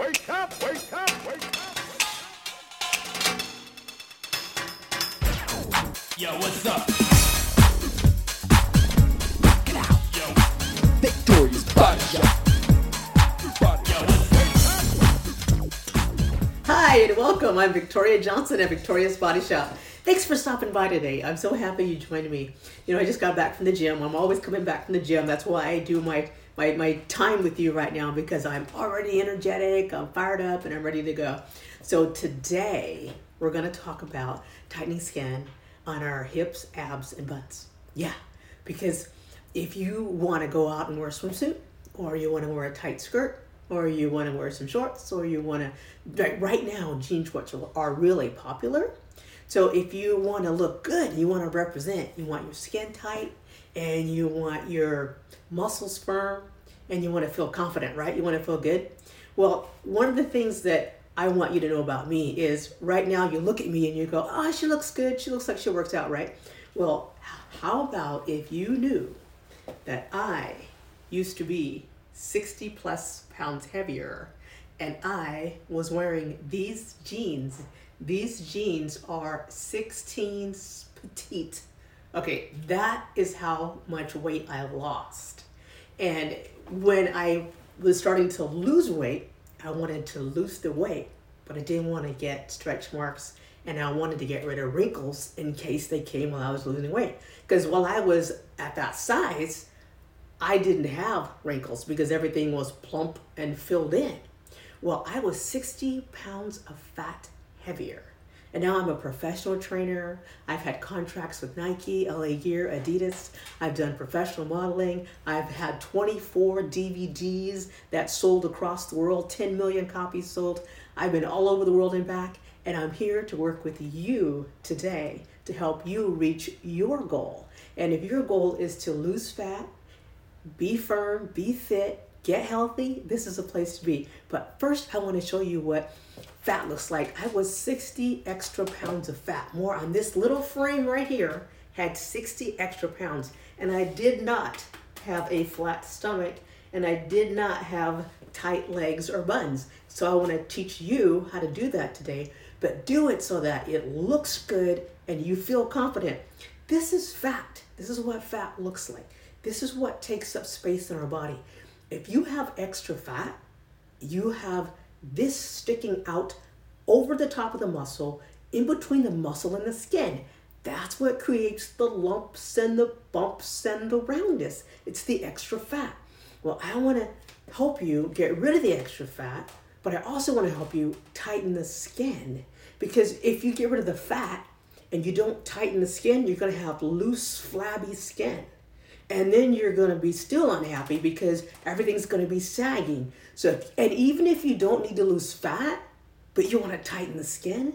wake up, wake up, wake up. Yo, what's up? Get out. Yo, Victoria's Body Shop. yo, what's up? Hi and welcome. I'm Victoria Johnson at Victoria's Body Shop. Thanks for stopping by today. I'm so happy you joined me. You know, I just got back from the gym. I'm always coming back from the gym. That's why I do my my, my time with you right now because I'm already energetic, I'm fired up, and I'm ready to go. So today we're gonna talk about tightening skin on our hips, abs, and butts. Yeah, because if you want to go out and wear a swimsuit, or you want to wear a tight skirt, or you want to wear some shorts, or you want to, right, right now, jean shorts are, are really popular. So if you want to look good, you want to represent, you want your skin tight, and you want your muscles firm, and you want to feel confident, right? You want to feel good. Well, one of the things that I want you to know about me is right now you look at me and you go, oh, she looks good. She looks like she works out, right? Well, how about if you knew that I used to be 60 plus pounds heavier and I was wearing these jeans. These jeans are 16 petite. Okay, that is how much weight I lost. And when I was starting to lose weight, I wanted to lose the weight, but I didn't want to get stretch marks and I wanted to get rid of wrinkles in case they came while I was losing weight. Because while I was at that size, I didn't have wrinkles because everything was plump and filled in. Well, I was 60 pounds of fat heavier. And now I'm a professional trainer. I've had contracts with Nike, LA Gear, Adidas. I've done professional modeling. I've had 24 DVDs that sold across the world, 10 million copies sold. I've been all over the world and back. And I'm here to work with you today to help you reach your goal. And if your goal is to lose fat, be firm, be fit, get healthy, this is a place to be. But first, I want to show you what fat looks like. I was 60 extra pounds of fat. More on this little frame right here had 60 extra pounds. And I did not have a flat stomach and I did not have tight legs or buns. So I want to teach you how to do that today, but do it so that it looks good and you feel confident. This is fat. This is what fat looks like. This is what takes up space in our body. If you have extra fat, you have this sticking out over the top of the muscle, in between the muscle and the skin. That's what creates the lumps and the bumps and the roundness. It's the extra fat. Well, I want to help you get rid of the extra fat, but I also want to help you tighten the skin. Because if you get rid of the fat and you don't tighten the skin, you're going to have loose, flabby skin and then you're going to be still unhappy because everything's going to be sagging. So, and even if you don't need to lose fat, but you want to tighten the skin,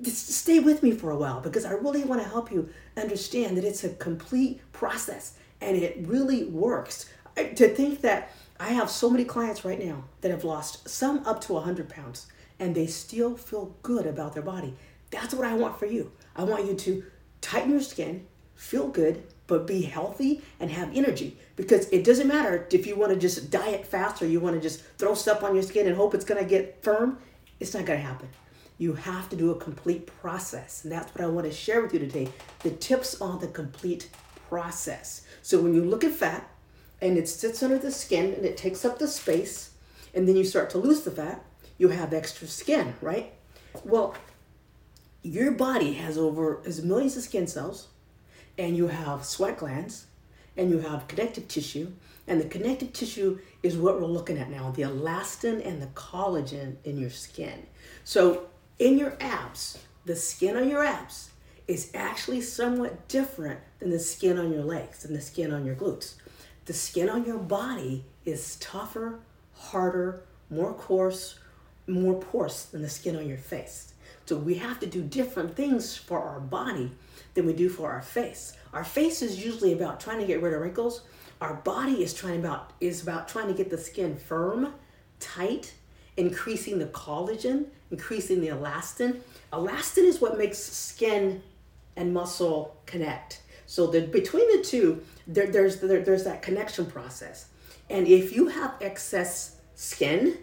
just stay with me for a while because I really want to help you understand that it's a complete process and it really works. I- To think that I have so many clients right now that have lost some up to 100 pounds and they still feel good about their body. That's what I want for you. I want you to tighten your skin, feel good, but be healthy and have energy. Because it doesn't matter if you want to just diet fast or you want to just throw stuff on your skin and hope it's going to get firm. It's not going to happen. You have to do a complete process. And that's what I want to share with you today the tips on the complete process. So when you look at fat and it sits under the skin and it takes up the space, and then you start to lose the fat, you have extra skin, right? Well, your body has over as millions of skin cells and you have sweat glands and you have connective tissue and the connective tissue is what we're looking at now the elastin and the collagen in your skin. So in your abs the skin on your abs is actually somewhat different than the skin on your legs and the skin on your glutes. The skin on your body is tougher harder more coarse more porous than the skin on your face. So we have to do different things for our body than we do for our face. Our face is usually about trying to get rid of wrinkles. Our body is trying about is about trying to get the skin firm, tight, increasing the collagen, increasing the elastin. Elastin is what makes skin and muscle connect. So the between the two, there, there's there, there's that connection process. And if you have excess skin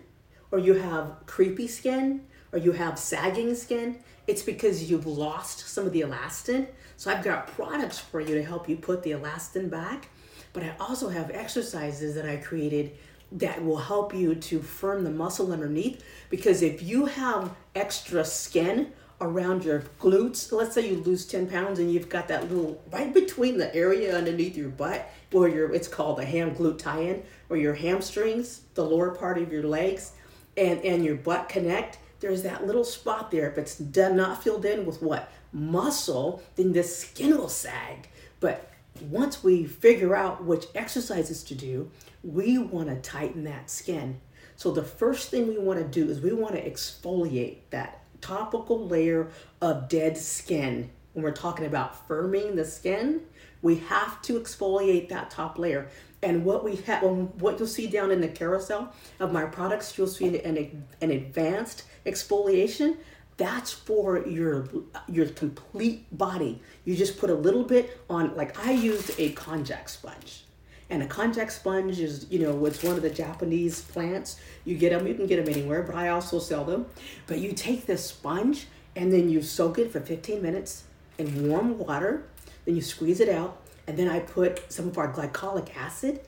or you have creepy skin, or you have sagging skin, it's because you've lost some of the elastin. So I've got products for you to help you put the elastin back. But I also have exercises that I created that will help you to firm the muscle underneath. Because if you have extra skin around your glutes, let's say you lose 10 pounds and you've got that little right between the area underneath your butt where your it's called the ham glute tie-in or your hamstrings, the lower part of your legs, and, and your butt connect there's that little spot there. If it's done, not filled in with what? Muscle, then the skin will sag. But once we figure out which exercises to do, we want to tighten that skin. So the first thing we want to do is we want to exfoliate that topical layer of dead skin. When we're talking about firming the skin, we have to exfoliate that top layer. And what we have, um, what you'll see down in the carousel of my products, you'll see an, an advanced exfoliation. That's for your your complete body. You just put a little bit on. Like I used a konjac sponge, and a konjac sponge is you know it's one of the Japanese plants. You get them, you can get them anywhere, but I also sell them. But you take this sponge and then you soak it for 15 minutes in warm water. Then you squeeze it out and then I put some of our glycolic acid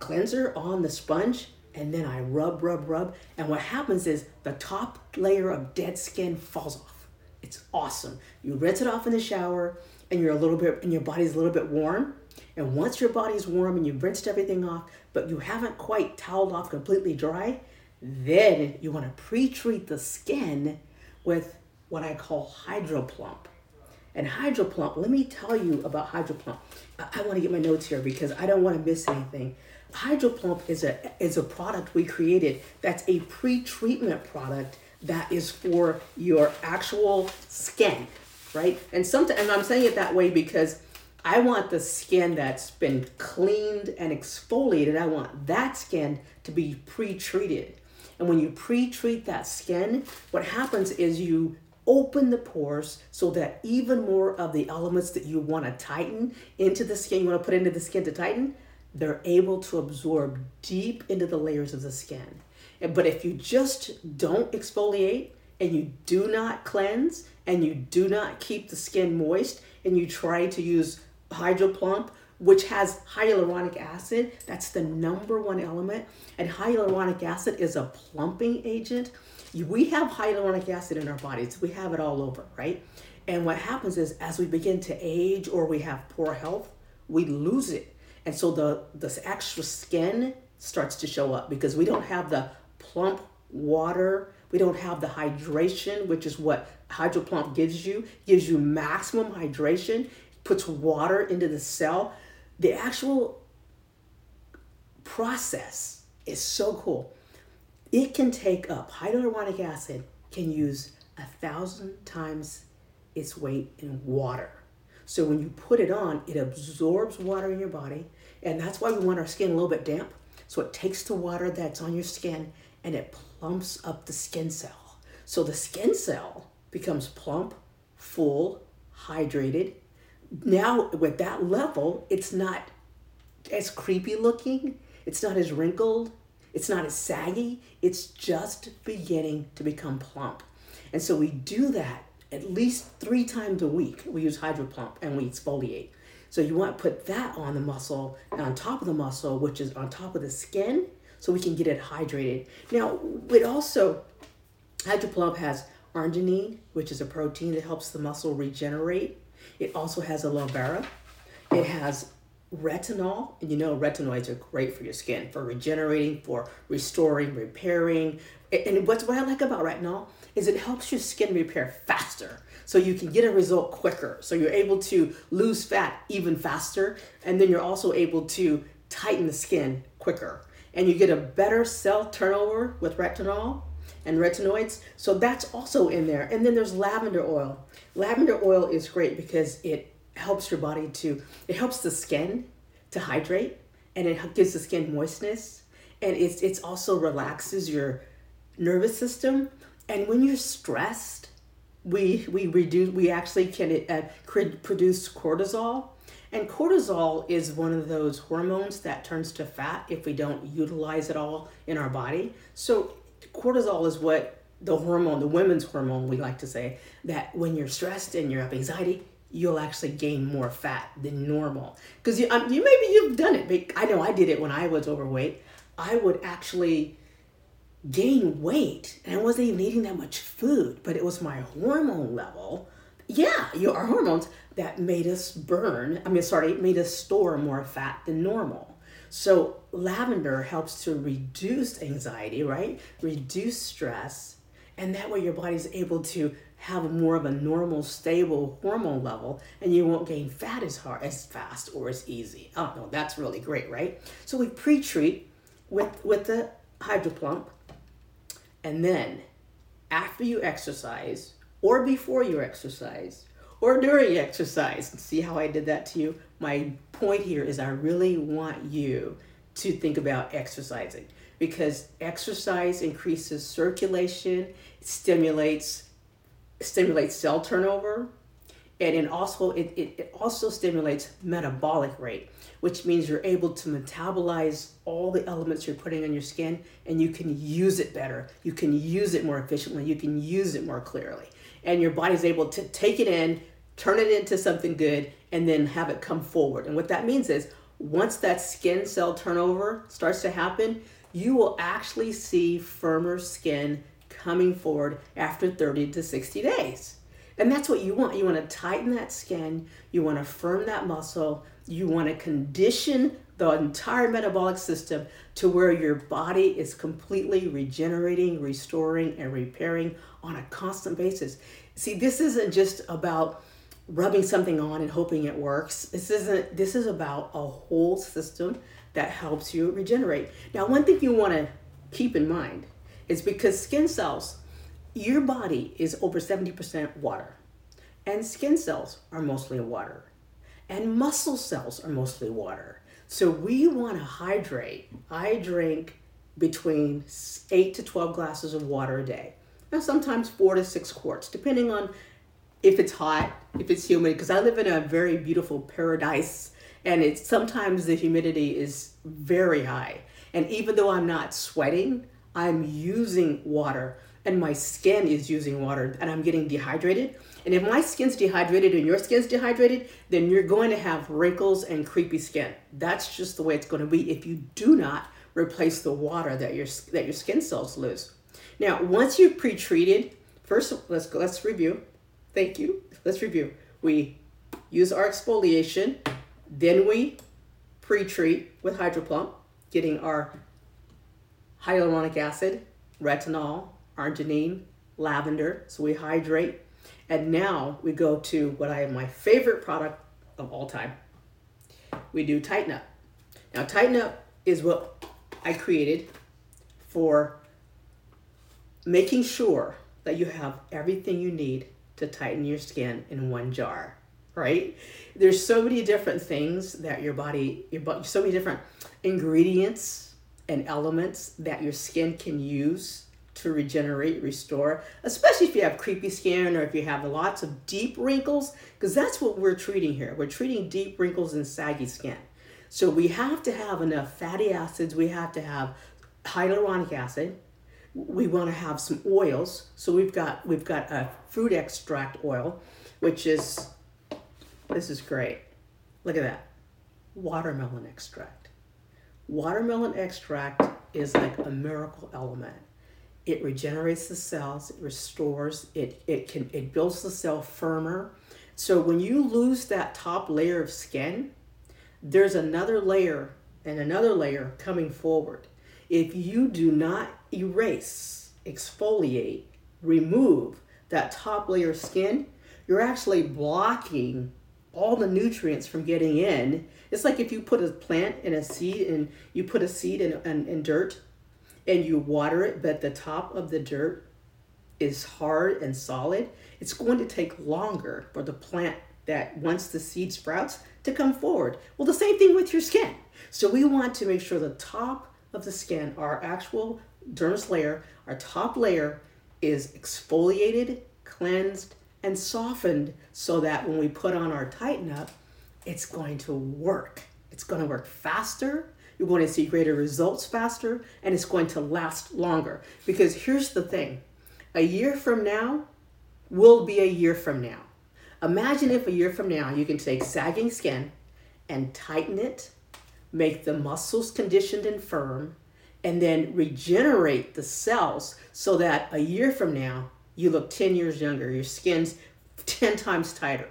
cleanser on the sponge and then I rub, rub, rub. And what happens is the top layer of dead skin falls off. It's awesome. You rinse it off in the shower and you're a little bit, and your body's a little bit warm. And once your body's warm and you've rinsed everything off, but you haven't quite toweled off completely dry, then you want to pre-treat the skin with what I call hydroplump. And Hydroplump, let me tell you about Hydroplump. I, I want to get my notes here because I don't want to miss anything. Hydroplump is a is a product we created that's a pre-treatment product that is for your actual skin, right? And sometimes and I'm saying it that way because I want the skin that's been cleaned and exfoliated. I want that skin to be pre-treated. And when you pre-treat that skin, what happens is you open the pores so that even more of the elements that you want to tighten into the skin, you want to put into the skin to tighten, they're able to absorb deep into the layers of the skin. But if you just don't exfoliate and you do not cleanse and you do not keep the skin moist and you try to use hydroplump which has hyaluronic acid that's the number one element and hyaluronic acid is a plumping agent we have hyaluronic acid in our bodies. We have it all over, right? And what happens is as we begin to age or we have poor health, we lose it. And so the this extra skin starts to show up because we don't have the plump water, we don't have the hydration, which is what hydroplump gives you, gives you maximum hydration, puts water into the cell. The actual process is so cool it can take up hyaluronic acid can use a thousand times its weight in water. So when you put it on, it absorbs water in your body, and that's why we want our skin a little bit damp. So it takes the water that's on your skin and it plumps up the skin cell. So the skin cell becomes plump, full, hydrated. Now with that level, it's not as creepy looking, it's not as wrinkled, it's not as saggy, it's just beginning to become plump. And so we do that at least three times a week. We use hydroplump and we exfoliate. So you want to put that on the muscle and on top of the muscle, which is on top of the skin, so we can get it hydrated. Now, it also, hydroplump has arginine, which is a protein that helps the muscle regenerate. It also has aloe vera. It has retinol, and you know retinoids are great for your skin, for regenerating, for restoring, repairing. And what's what I like about retinol is it helps your skin repair faster. So you can get a result quicker. So you're able to lose fat even faster, and then you're also able to tighten the skin quicker. And you get a better cell turnover with retinol and retinoids. So that's also in there. And then there's lavender oil. Lavender oil is great because it helps your body to it helps the skin to hydrate and it gives the skin moistness and it's it's also relaxes your nervous system. And when you're stressed we we reduce we actually can uh, produce cortisol. And cortisol is one of those hormones that turns to fat if we don't utilize it all in our body. So cortisol is what the hormone, the women's hormone, we like to say, that when you're stressed and you have anxiety, you'll actually gain more fat than normal. Because you, um, you maybe you've done it. But I know I did it when I was overweight. I would actually gain weight, and I wasn't even eating that much food, but it was my hormone level. Yeah, you our hormones that made us burn. I mean, sorry, made us store more fat than normal. So lavender helps to reduce anxiety, right? Reduce stress, and that way your body's able to have more of a normal, stable hormone level, and you won't gain fat as hard, as fast, or as easy. Oh no, that's really great, right? So we pre-treat with with the hydroplump, and then after you exercise, or before you exercise, or during exercise. See how I did that to you? My point here is I really want you to think about exercising because exercise increases circulation, stimulates stimulates cell turnover, and it also it, it, also stimulates metabolic rate which means you're able to metabolize all the elements you're putting on your skin and you can use it better. You can use it more efficiently. You can use it more clearly. And your body's able to take it in turn it into something good and then have it come forward. And what that means is once that skin cell turnover starts to happen you will actually see firmer skin coming forward after 30 to 60 days and that's what you want. You want to tighten that skin, you want to firm that muscle, you want to condition the entire metabolic system to where your body is completely regenerating, restoring, and repairing on a constant basis. See, this isn't just about rubbing something on and hoping it works. This isn't this is about a whole system that helps you regenerate. Now, one thing you want to keep in mind is because skin cells your body is over 70% water, and skin cells are mostly water, and muscle cells are mostly water. So we want to hydrate. I drink between 8 to 12 glasses of water a day. Now, sometimes 4 to 6 quarts, depending on if it's hot, if it's humid, because I live in a very beautiful paradise and it's sometimes the humidity is very high. And even though I'm not sweating, I'm using water and my skin is using water and I'm getting dehydrated. And if my skin's dehydrated and your skin's dehydrated, then you're going to have wrinkles and creepy skin. That's just the way it's going to be if you do not replace the water that your that your skin cells lose. Now, once you've pre-treated, first let's go, let's review. Thank you. Let's review. We use our exfoliation, then we pre-treat with hydroplump, getting our hyaluronic acid, retinol, arginine, lavender. So we hydrate. And now we go to what I have my favorite product of all time. We do Tighten Up. Now, Tighten Up is what I created for making sure that you have everything you need to tighten your skin in one jar right there's so many different things that your body your body so many different ingredients and elements that your skin can use to regenerate, restore, especially if you have creepy skin or if you have lots of deep wrinkles, because that's what we're treating here. We're treating deep wrinkles and saggy skin. So we have to have enough fatty acids, we have to have hyaluronic acid, we want to have some oils. So we've got we've got a fruit extract oil, which is this is great. Look at that. Watermelon extract. Watermelon extract is like a miracle element. It regenerates the cells it restores it it can it builds the cell firmer. So when you lose that top layer of skin there's another layer and another layer coming forward. If you do not erase exfoliate remove that top layer of skin you're actually blocking all the nutrients from getting in it's like if you put a plant in a seed and you put a seed in, in, in dirt and you water it, but the top of the dirt is hard and solid, it's going to take longer for the plant that once the seed sprouts to come forward. Well, the same thing with your skin. So we want to make sure the top of the skin, our actual dermis layer, our top layer is exfoliated, cleansed, and softened so that when we put on our tighten up, it's going to work. It's going to work faster you're going to see greater results faster, and it's going to last longer. Because here's the thing a year from now will be a year from now. Imagine if a year from now you can take sagging skin and tighten it, make the muscles conditioned and firm, and then regenerate the cells so that a year from now you look 10 years younger. Your skin's 10 times tighter.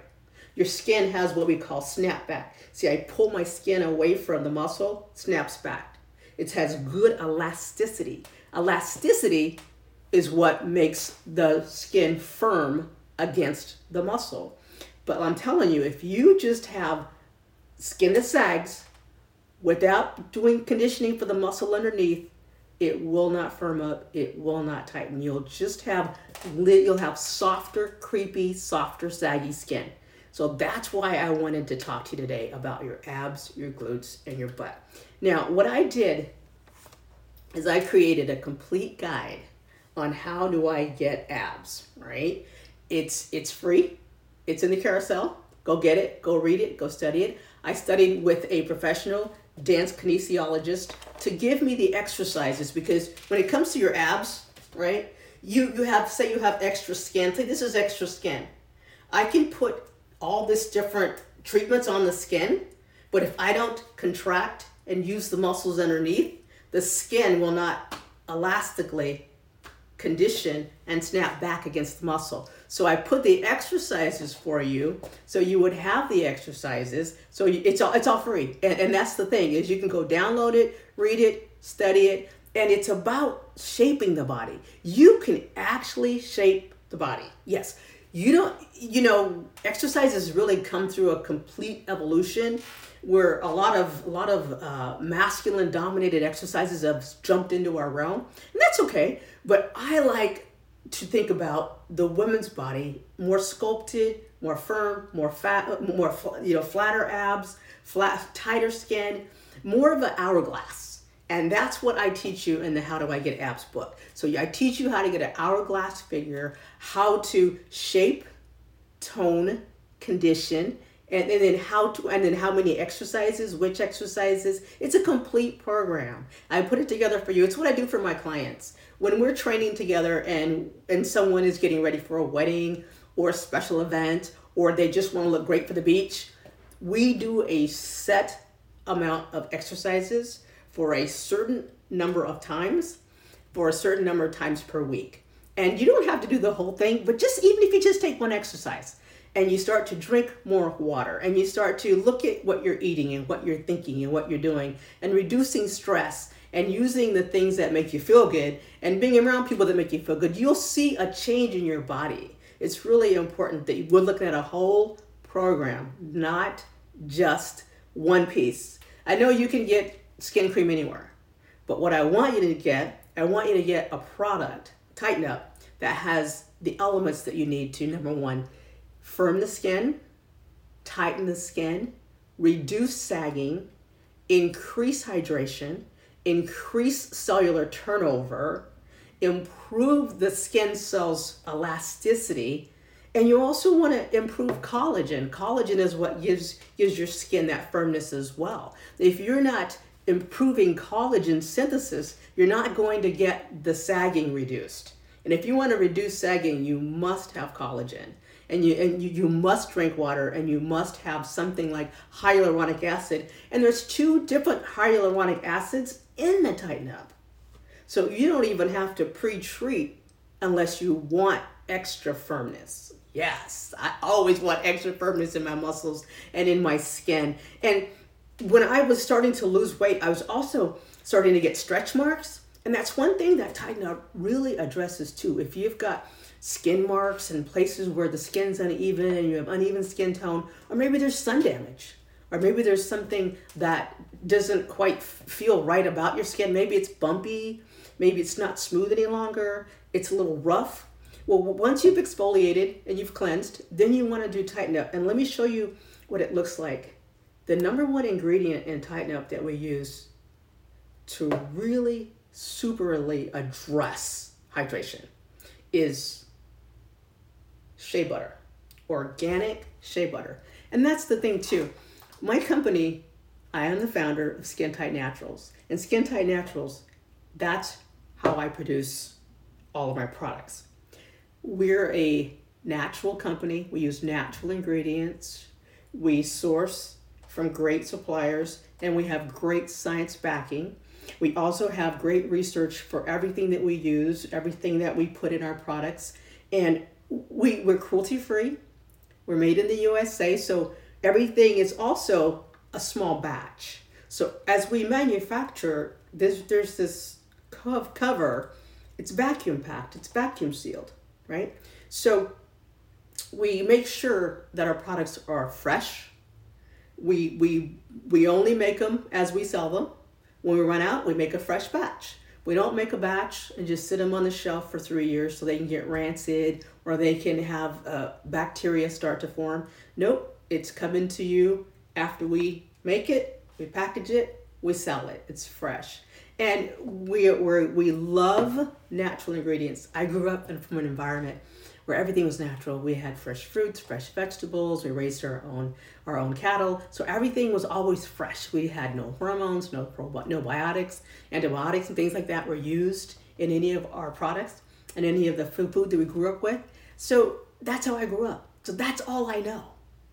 Your skin has what we call snapback. See, I pull my skin away from the muscle, snaps back. It has good elasticity. Elasticity is what makes the skin firm against the muscle. But I'm telling you, if you just have skin that sags without doing conditioning for the muscle underneath, it will not firm up. It will not tighten. You'll just have you'll have softer, creepy, softer, saggy skin. So that's why I wanted to talk to you today about your abs, your glutes, and your butt. Now, what I did is I created a complete guide on how do I get abs, right? It's it's free. It's in the carousel. Go get it, go read it, go study it. I studied with a professional dance kinesiologist to give me the exercises because when it comes to your abs, right? You you have say you have extra skin. Say this is extra skin. I can put all this different treatments on the skin, but if I don't contract and use the muscles underneath, the skin will not elastically condition and snap back against the muscle. So I put the exercises for you, so you would have the exercises. So it's all it's all free, and, and that's the thing is you can go download it, read it, study it, and it's about shaping the body. You can actually shape the body. Yes, you don't. You know, exercises really come through a complete evolution where a lot of a lot of uh, masculine dominated exercises have jumped into our realm and that's okay but i like to think about the women's body more sculpted more firm more fat more you know flatter abs flat tighter skin more of an hourglass. And that's what i teach you in the how do i get abs book. So i teach you how to get an hourglass figure how to shape tone condition and, and then how to and then how many exercises which exercises. It's a complete program. I put it together for you. It's what i do for my clients. When we're training together and and someone is getting ready for a wedding or a special event or they just want to look great for the beach we do a set amount of exercises for a certain number of times for a certain number of times per week. And you don't have to do the whole thing but just even if you just take one exercise and you start to drink more water and you start to look at what you're eating and what you're thinking and what you're doing and reducing stress and using the things that make you feel good and being around people that make you feel good, you'll see a change in your body. It's really important that we're looking at a whole program, not just one piece. I know you can get skin cream anywhere, but what I want you to get, I want you to get a product, Tighten Up, that has the elements that you need to number one, firm the skin, tighten the skin, reduce sagging, increase hydration, increase cellular turnover, improve the skin cells' elasticity, and you also want to improve collagen. Collagen is what gives gives your skin that firmness as well. If you're not improving collagen synthesis, you're not going to get the sagging reduced. And if you want to reduce sagging, you must have collagen and you and you, you must drink water and you must have something like hyaluronic acid. And there's two different hyaluronic acids in the tighten up. So you don't even have to pre-treat unless you want extra firmness. Yes i always want extra firmness in my muscles and in my skin. And when i was starting to lose weight i was also starting to get stretch marks. And that's one thing that tighten up really addresses too. If you've got skin marks and places where the skin's uneven and you have uneven skin tone, or maybe there's sun damage, or maybe there's something that doesn't quite feel right about your skin. Maybe it's bumpy, maybe it's not smooth any longer, it's a little rough. Well, once you've exfoliated and you've cleansed, then you want to do tighten up. And let me show you what it looks like. The number one ingredient in tighten up that we use to really superly address hydration is shea butter, organic shea butter. And that's the thing too. My company I am the founder of Skin Tight Naturals. And Skin Tight Naturals, that's how I produce all of my products. We're a natural company. We use natural ingredients. We source from great suppliers and we have great science backing. We also have great research for everything that we use, everything that we put in our products. And we, we're cruelty free. We're made in the USA, so everything is also a small batch. So as we manufacture, there's, there's this cov- cover, it's vacuum packed, it's vacuum sealed, right? So we make sure that our products are fresh. We, we, we only make them as we sell them. When we run out, we make a fresh batch. We don't make a batch and just sit them on the shelf for three years so they can get rancid or they can have uh, bacteria start to form. Nope, it's coming to you after we make it, we package it, we sell it. It's fresh. And we, we we love natural ingredients. I grew up in, from an environment where everything was natural. We had fresh fruits, fresh vegetables. We raised our own our own cattle, so everything was always fresh. We had no hormones, no probi- no biotics, antibiotics, and things like that were used in any of our products and any of the food food that we grew up with. So that's how I grew up. So that's all I know.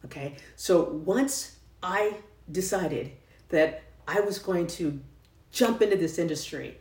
Okay. So once I decided that I was going to jump into this industry,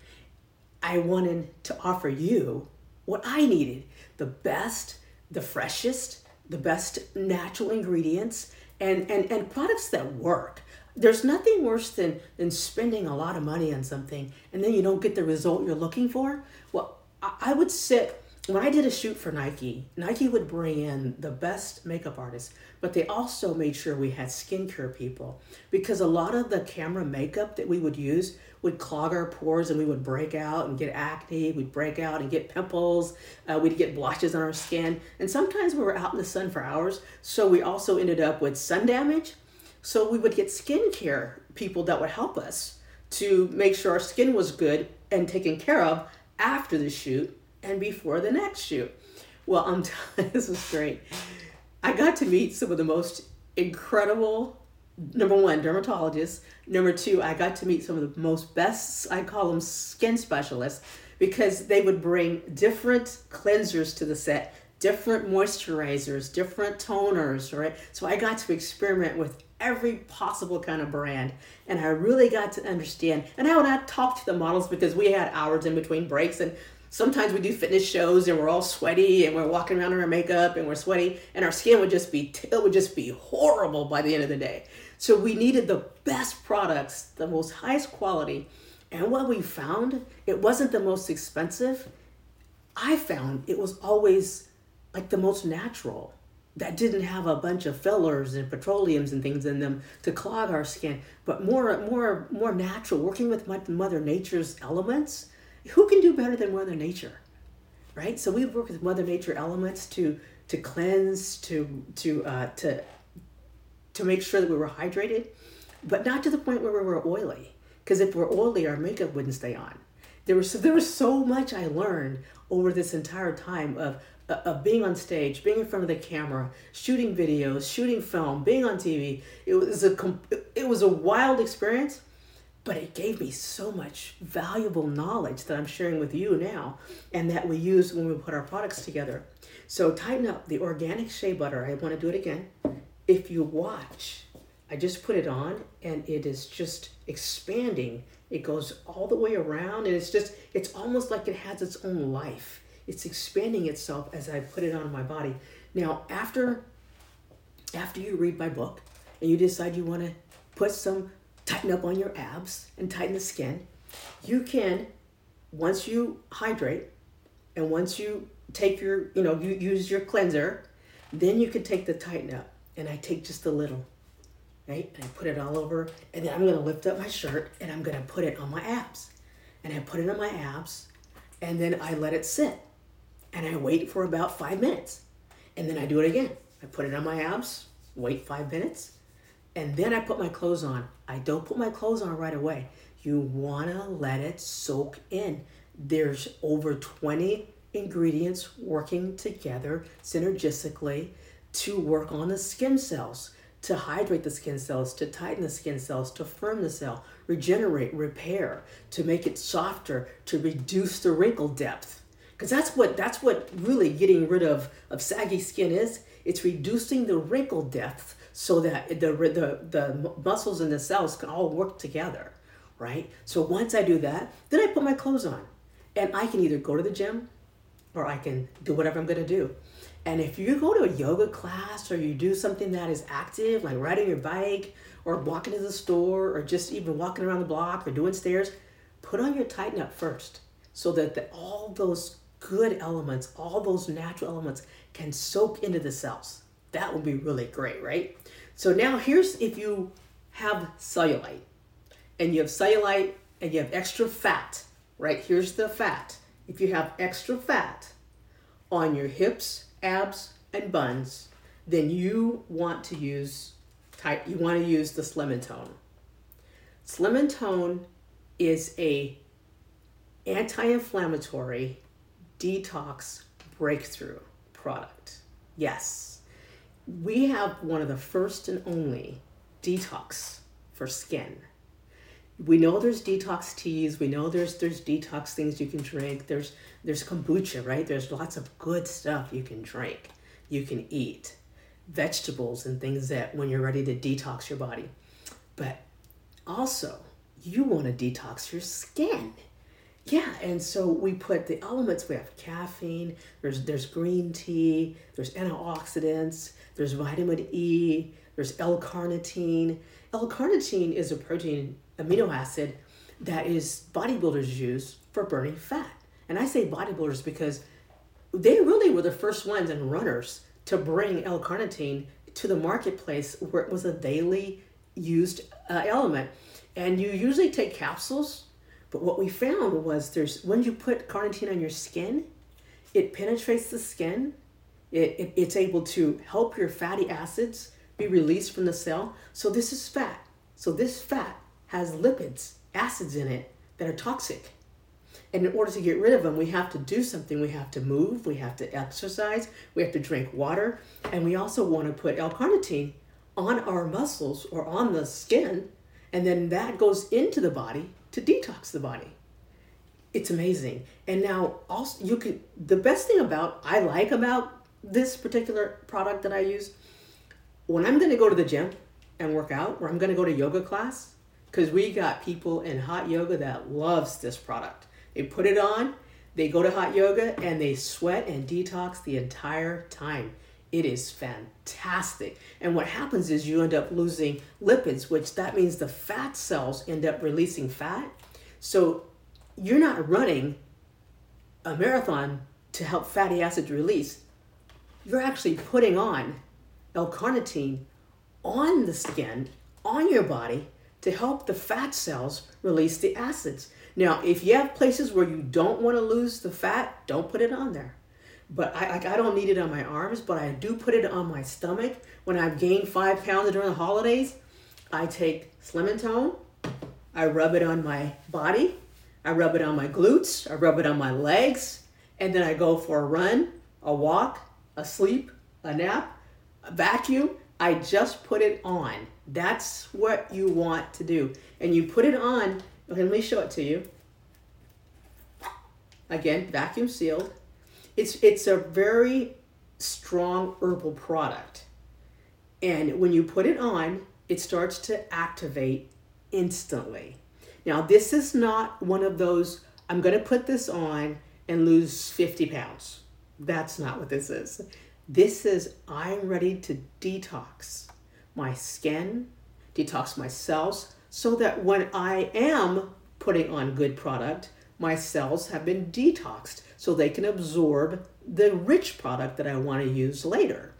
I wanted to offer you what I needed the best, the freshest, the best natural ingredients, and, and, and products that work. There's nothing worse than, than spending a lot of money on something and then you don't get the result you're looking for. Well, I, I would sit, when I did a shoot for Nike, Nike would bring in the best makeup artists, but they also made sure we had skincare people because a lot of the camera makeup that we would use would clog our pores and we would break out and get acne, we'd break out and get pimples, uh, we'd get blotches on our skin. And sometimes we were out in the sun for hours, so we also ended up with sun damage. So we would get skincare people that would help us to make sure our skin was good and taken care of after the shoot and before the next shoot. Well, I'm telling this was great. I got to meet some of the most incredible number one dermatologists number two i got to meet some of the most best i call them skin specialists because they would bring different cleansers to the set different moisturizers different toners right? So i got to experiment with every possible kind of brand and i really got to understand. And i would not talk to the models because we had hours in between breaks and sometimes we do fitness shows and we're all sweaty and we're walking around in our makeup and we're sweaty and our skin would just be it would just be horrible by the end of the day so we needed the best products the most highest quality. And what we found it wasn't the most expensive. I found it was always like the most natural that didn't have a bunch of fillers and petroleums and things in them to clog our skin. But more more more natural working with mother nature's elements who can do better than Mother Nature, right? So we work with Mother Nature elements to to cleanse, to to uh, to to make sure that we were hydrated, but not to the point where we were oily. Because if we're oily, our makeup wouldn't stay on. There was so, there was so much I learned over this entire time of of being on stage, being in front of the camera, shooting videos, shooting film, being on TV. It was a it was a wild experience but it gave me so much valuable knowledge that I'm sharing with you now and that we use when we put our products together. So tighten up the organic shea butter. I want to do it again. If you watch, I just put it on and it is just expanding. It goes all the way around and it's just it's almost like it has its own life. It's expanding itself as I put it on my body. Now, after after you read my book and you decide you want to put some tighten up on your abs and tighten the skin. You can, once you hydrate and once you take your, you know, you use your cleanser, then you can take the tighten up. And I take just a little, right? And I put it all over. And then I'm to lift up my shirt and I'm to put it on my abs. And I put it on my abs and then I let it sit. And I wait for about five minutes. And then I do it again. I put it on my abs, wait five minutes, and then I put my clothes on. I don't put my clothes on right away. You want to let it soak in. There's over 20 ingredients working together synergistically to work on the skin cells. to hydrate the skin cells, to tighten the skin cells, to firm the cell, regenerate, repair, to make it softer, to reduce the wrinkle depth. Because that's what that's what really getting rid of of saggy skin is. It's reducing the wrinkle depth so that the the the muscles and the cells can all work together, right? So once I do that, then I put my clothes on, and I can either go to the gym, or I can do whatever I'm gonna do. And if you go to a yoga class or you do something that is active, like riding your bike or walking to the store or just even walking around the block or doing stairs, put on your tighten up first so that the, all those good elements, all those natural elements can soak into the cells. That would be really great, right? So now here's if you have cellulite and you have cellulite and you have extra fat, right? Here's the fat. If you have extra fat on your hips, abs, and buns, then you want to use type you want to use the Slim and Tone. Slim and Tone is a anti-inflammatory detox breakthrough product. Yes. We have one of the first and only detox for skin. We know there's detox teas, we know there's there's detox things you can drink. There's there's kombucha, right? There's lots of good stuff you can drink, you can eat. Vegetables and things that when you're ready to detox your body. But also, you want to detox your skin. Yeah, and so we put the elements. We have caffeine. There's there's green tea. There's antioxidants. There's vitamin E. There's L-carnitine. L-carnitine is a protein amino acid that is bodybuilders use for burning fat. And I say bodybuilders because they really were the first ones and runners to bring L-carnitine to the marketplace where it was a daily used uh, element. And you usually take capsules but what we found was there's when you put carnitine on your skin, it penetrates the skin. It, it, it's able to help your fatty acids be released from the cell. So this is fat. So this fat has lipids, acids in it that are toxic. And in order to get rid of them, we have to do something. We have to move, we have to exercise, we have to drink water, and we also want to put L-carnitine on our muscles or on the skin, and then that goes into the body to detox the body. It's amazing. And now also you can the best thing about I like about this particular product that I use when I'm going to go to the gym and work out or I'm going to go to yoga class cuz we got people in hot yoga that loves this product. They put it on, they go to hot yoga and they sweat and detox the entire time. It is fantastic. And what happens is you end up losing lipids, which that means the fat cells end up releasing fat. So you're not running a marathon to help fatty acids release. You're actually putting on L-carnitine on the skin, on your body to help the fat cells release the acids. Now, if you have places where you don't want to lose the fat, don't put it on there but I I don't need it on my arms, but I do put it on my stomach when I've gained five pounds during the holidays. I take Slim and Tone, I rub it on my body, I rub it on my glutes, I rub it on my legs, and then I go for a run, a walk, a sleep, a nap, vacuum. I just put it on. That's what you want to do. And you put it on, okay, let me show it to you. Again, vacuum sealed it's it's a very strong herbal product. And when you put it on, it starts to activate instantly. Now, this is not one of those, I'm going to put this on and lose 50 pounds. That's not what this is. This is, I'm ready to detox my skin, detox my cells, so that when I am putting on good product, my cells have been detoxed so they can absorb the rich product that I want to use later.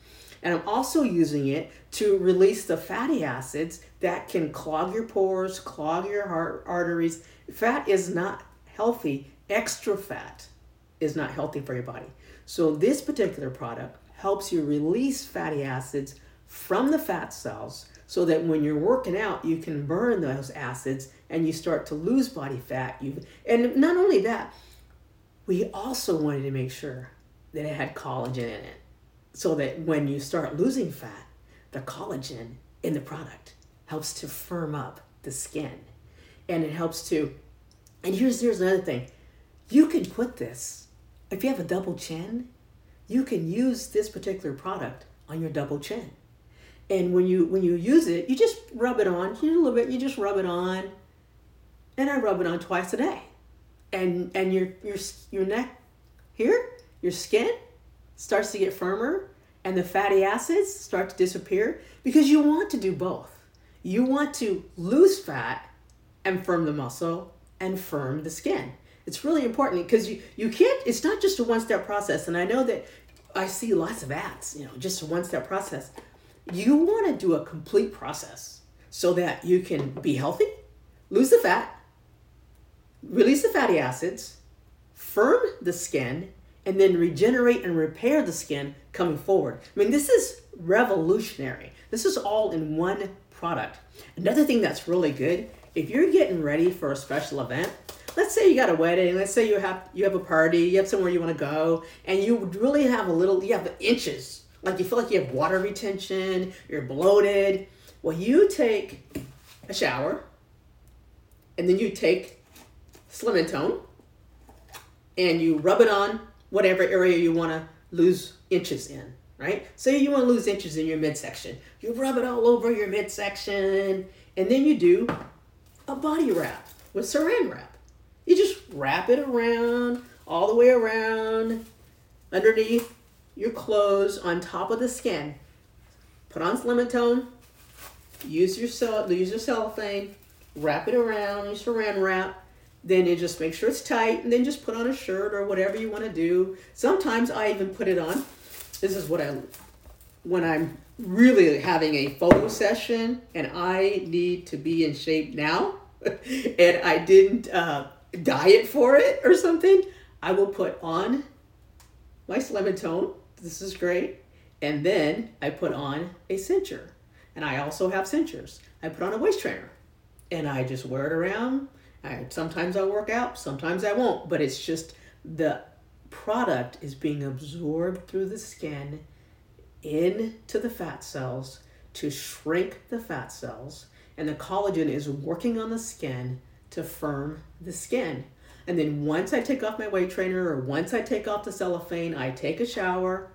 And I'm also using it to release the fatty acids that can clog your pores, clog your heart arteries. Fat is not healthy. Extra fat is not healthy for your body. So this particular product helps you release fatty acids from the fat cells so that when you're working out, you can burn those acids and you start to lose body fat. You and not only that, we also wanted to make sure that it had collagen in it, so that when you start losing fat, the collagen in the product. Helps to firm up the skin. And it helps to and here's here's another thing. You can put this if you have a double chin, you can use this particular product on your double chin. And when you when you use it, you just rub it on, you a little bit, you just rub it on. And I rub it on twice a day. And and your your your neck here, your skin starts to get firmer and the fatty acids start to disappear because you want to do both. You want to lose fat and firm the muscle and firm the skin. It's really important because you, you can't, it's not just a one step process. And I know that I see lots of ads, you know, just a one step process. You want to do a complete process so that you can be healthy, lose the fat, release the fatty acids, firm the skin, and then regenerate and repair the skin coming forward. I mean, this is revolutionary. This is all in one product. Another thing that's really good, if you're getting ready for a special event, let's say you got a wedding, let's say you have you have a party, you have somewhere you want to go, and you really have a little you have inches. Like you feel like you have water retention, you're bloated. Well, you take a shower and then you take Slim and Tone and you rub it on whatever area you want to lose inches in, right? Say you want to lose inches in your midsection. You rub it all over your midsection, and then you do a body wrap with saran wrap. You just wrap it around, all the way around, underneath your clothes, on top of the skin. Put on and Tone. Use your cell, use your cellophane. Wrap it around, your saran wrap then you just make sure it's tight and then just put on a shirt or whatever you want to do sometimes i even put it on this is what i when i'm really having a photo session and i need to be in shape now and i didn't uh, diet for it or something i will put on my slim and tone this is great and then i put on a cincher. And i also have cinchers. I put on a waist trainer. And i just wear it around. I, sometimes I'll work out, sometimes I won't, but it's just the product is being absorbed through the skin into the fat cells to shrink the fat cells, and the collagen is working on the skin to firm the skin. And then once I take off my weight trainer or once I take off the cellophane, I take a shower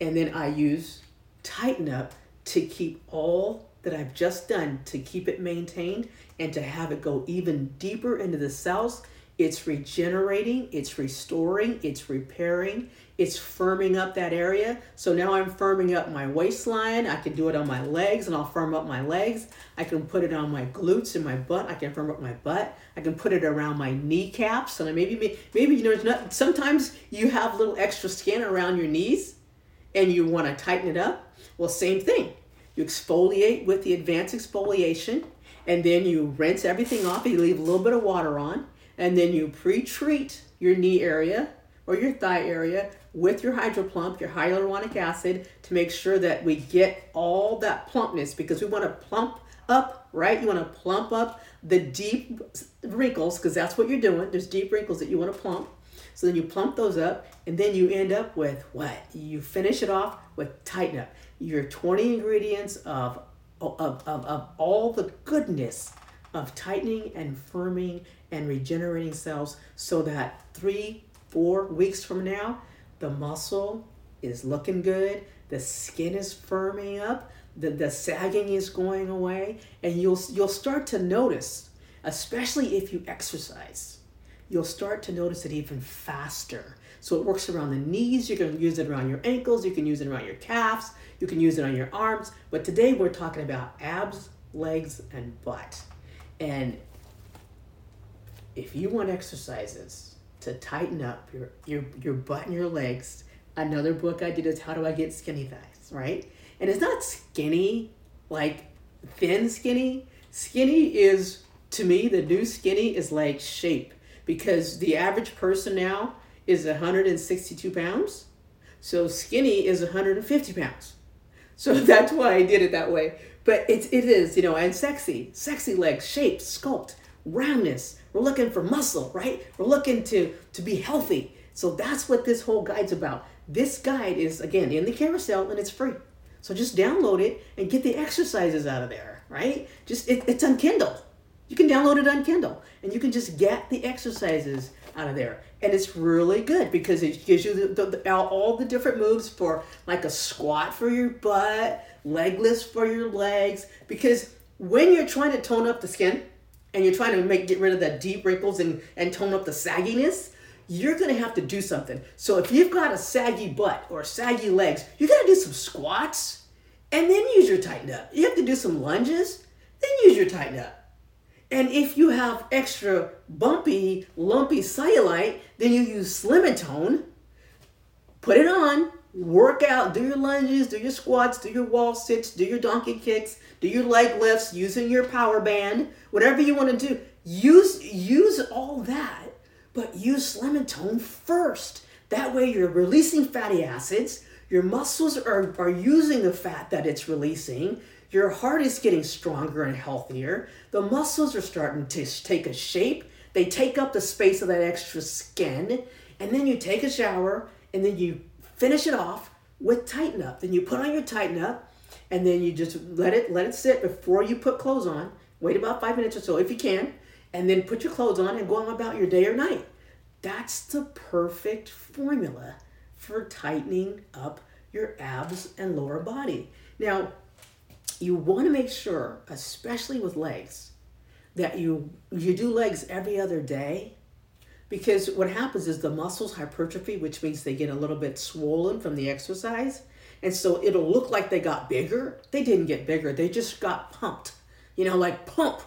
and then I use Tighten Up to keep all that I've just done to keep it maintained and to have it go even deeper into the cells. It's regenerating, it's restoring, it's repairing, it's firming up that area. So now I'm firming up my waistline. I can do it on my legs and I'll firm up my legs. I can put it on my glutes and my butt. I can firm up my butt. I can put it around my kneecaps. And maybe maybe you know it's not sometimes you have little extra skin around your knees and you want to tighten it up. Well, same thing. You exfoliate with the advanced exfoliation and then you rinse everything off. You leave a little bit of water on, and then you pre-treat your knee area or your thigh area with your hydroplump, your hyaluronic acid, to make sure that we get all that plumpness because we want to plump up, right? You want to plump up the deep wrinkles because that's what you're doing. There's deep wrinkles that you want to plump. So then you plump those up, and then you end up with what? You finish it off with tighten up. Your 20 ingredients of of, of, of all the goodness of tightening and firming and regenerating cells so that three, four weeks from now, the muscle is looking good, the skin is firming up, the, the sagging is going away, and you'll you'll start to notice, especially if you exercise, you'll start to notice it even faster. So it works around the knees, you can use it around your ankles, you can use it around your calves, you can use it on your arms, but today we're talking about abs, legs, and butt. And if you want exercises to tighten up your, your, your butt and your legs, another book I did is How Do I Get Skinny Thighs, right? And it's not skinny, like thin skinny. Skinny is, to me, the new skinny is like shape because the average person now is 162 pounds. So skinny is 150 pounds. So that's why I did it that way. But it, it is, you know, and sexy, sexy legs, shape, sculpt, roundness. We're looking for muscle, right? We're looking to, to be healthy. So that's what this whole guide's about. This guide is, again, in the carousel and it's free. So just download it and get the exercises out of there, right? Just it, it's on Kindle. You can download it on Kindle and you can just get the exercises out of there. And it's really good because it gives you the, the, the, all- the different moves for like a squat for your butt, leg lifts for your legs. Because when you're trying to tone up the skin and you're trying to make get rid of the deep wrinkles and, and tone up the sagginess, you're gonna have to do something. So if you've got a saggy butt or saggy legs, you gotta do some squats and then use your tighten up. You have to do some lunges, then use your tighten up. And if you have extra bumpy, lumpy cellulite, then you use Slim and Tone. Put it on, work out, do your lunges, do your squats, do your wall sits, do your donkey kicks, do your leg lifts using your power band, whatever you want to do. Use use all that, but use and Tone first. That way you're releasing fatty acids, your muscles are, are using the fat that it's releasing, your heart is getting stronger and healthier, the muscles are starting to take a shape, they take up the space of that extra skin, and then you take a shower and then you finish it off with tighten up. Then you put on your tighten up and then you just let it let it sit before you put clothes on. Wait about five minutes or so if you can, and then put your clothes on and go on about your day or night. That's the perfect formula for tightening up your abs and lower body. Now, you want to make sure, especially with legs, that you you do legs every other day because what happens is the muscles hypertrophy, which means they get a little bit swollen from the exercise. And so it'll look like they got bigger. They didn't get bigger, they just got pumped, you know, like pumped.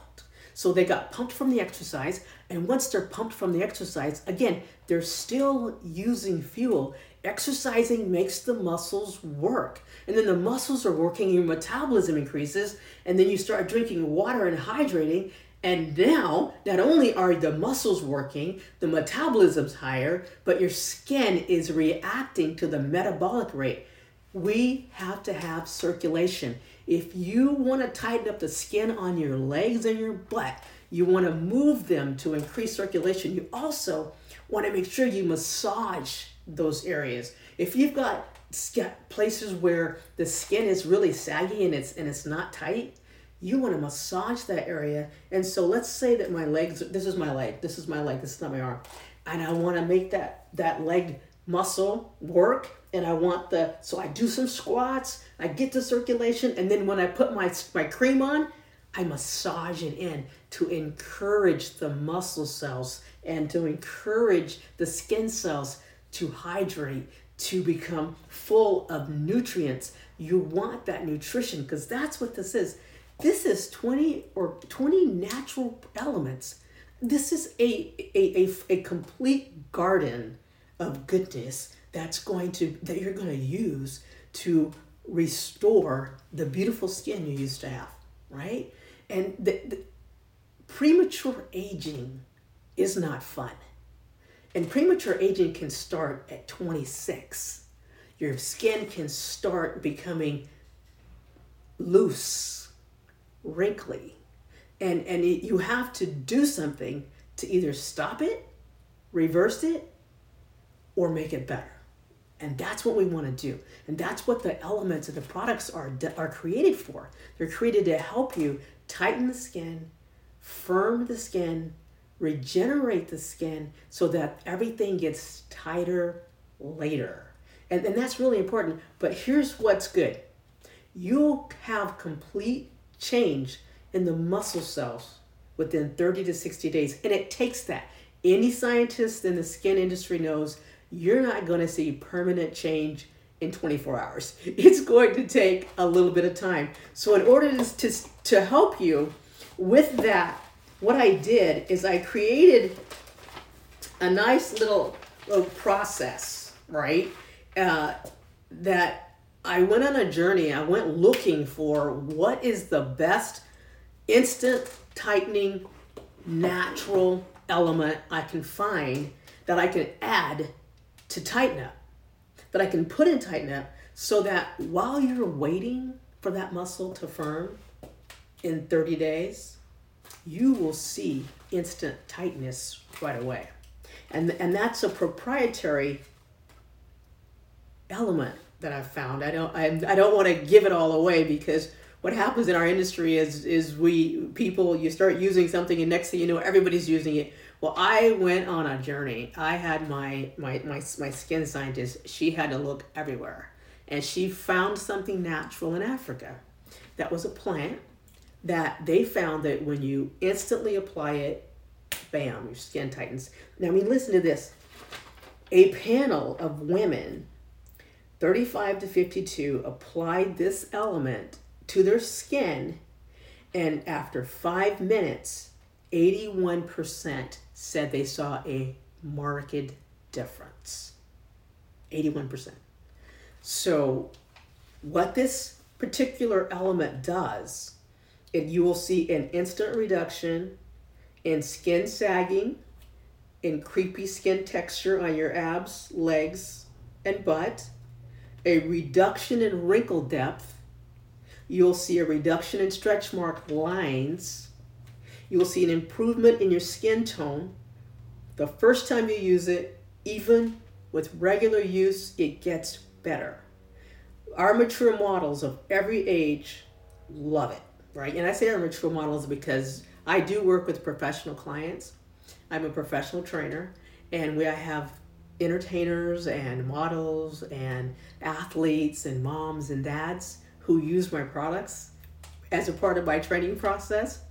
So they got pumped from the exercise. And once they're pumped from the exercise, again, they're still using fuel. Exercising makes the muscles work. And then the muscles are working, your metabolism increases, and then you start drinking water and hydrating. And now, not only are the muscles working, the metabolism's higher, but your skin is reacting to the metabolic rate. We have to have circulation. If you want to tighten up the skin on your legs and your butt, you want to move them to increase circulation. You also want to make sure you massage those areas. If you've got places where the skin is really saggy and it's and it's not tight, you want to massage that area. And so let's say that my legs this is my leg, this is my leg, this is not my arm. And I want to make that that leg muscle work and I want the so I do some squats, I get the circulation and then when I put my my cream on, I massage it in to encourage the muscle cells and to encourage the skin cells to hydrate, to become full of nutrients. You want that nutrition because that's what this is. This is 20 or 20 natural elements. This is a, a, a, a complete garden of goodness that's going to that you're going to use to restore the beautiful skin you used to have, right? And the, the premature aging is not fun. And premature aging can start at 26. Your skin can start becoming loose, wrinkly. And, and it, you have to do something to either stop it, reverse it, or make it better. And that's what we want to do. And that's what the elements of the products are, are created for. They're created to help you tighten the skin, firm the skin, regenerate the skin so that everything gets tighter later. And, and that's really important. But here's what's good you'll have complete change in the muscle cells within 30 to 60 days. And it takes that. Any scientist in the skin industry knows you're not going to see permanent change in 24 hours. It's going to take a little bit of time. So, in order to, to, help you with that, what I did is I created a nice little, little process, right? Uh, that I went on a journey. I went looking for what is the best instant tightening natural element I can find that I can add to tighten up, that I can put in tighten up so that while you're waiting for that muscle to firm in 30 days, you will see instant tightness right away. And, and that's a proprietary element that I've found. I don't I, I don't want to give it all away because what happens in our industry is is we people you start using something and next thing you know everybody's using it. Well, I went on a journey. I had my my my my skin scientist. She had to look everywhere, and she found something natural in Africa. That was a plant that they found that when you instantly apply it, bam, your skin tightens. Now, I mean, listen to this. A panel of women, 35 to 52, applied this element to their skin, and after five minutes, 81% said they saw a marked difference. 81%. So, what this particular element does, and you will see an instant reduction in skin sagging, in creepy skin texture on your abs, legs, and butt, a reduction in wrinkle depth. You'll see a reduction in stretch mark lines. You will see an improvement in your skin tone. The first time you use it, even with regular use, it gets better. Our mature models of every age love it, right? And I say our mature models because I do work with professional clients. I'm a professional trainer, and we have entertainers and models and athletes and moms and dads who use my products as a part of my training process,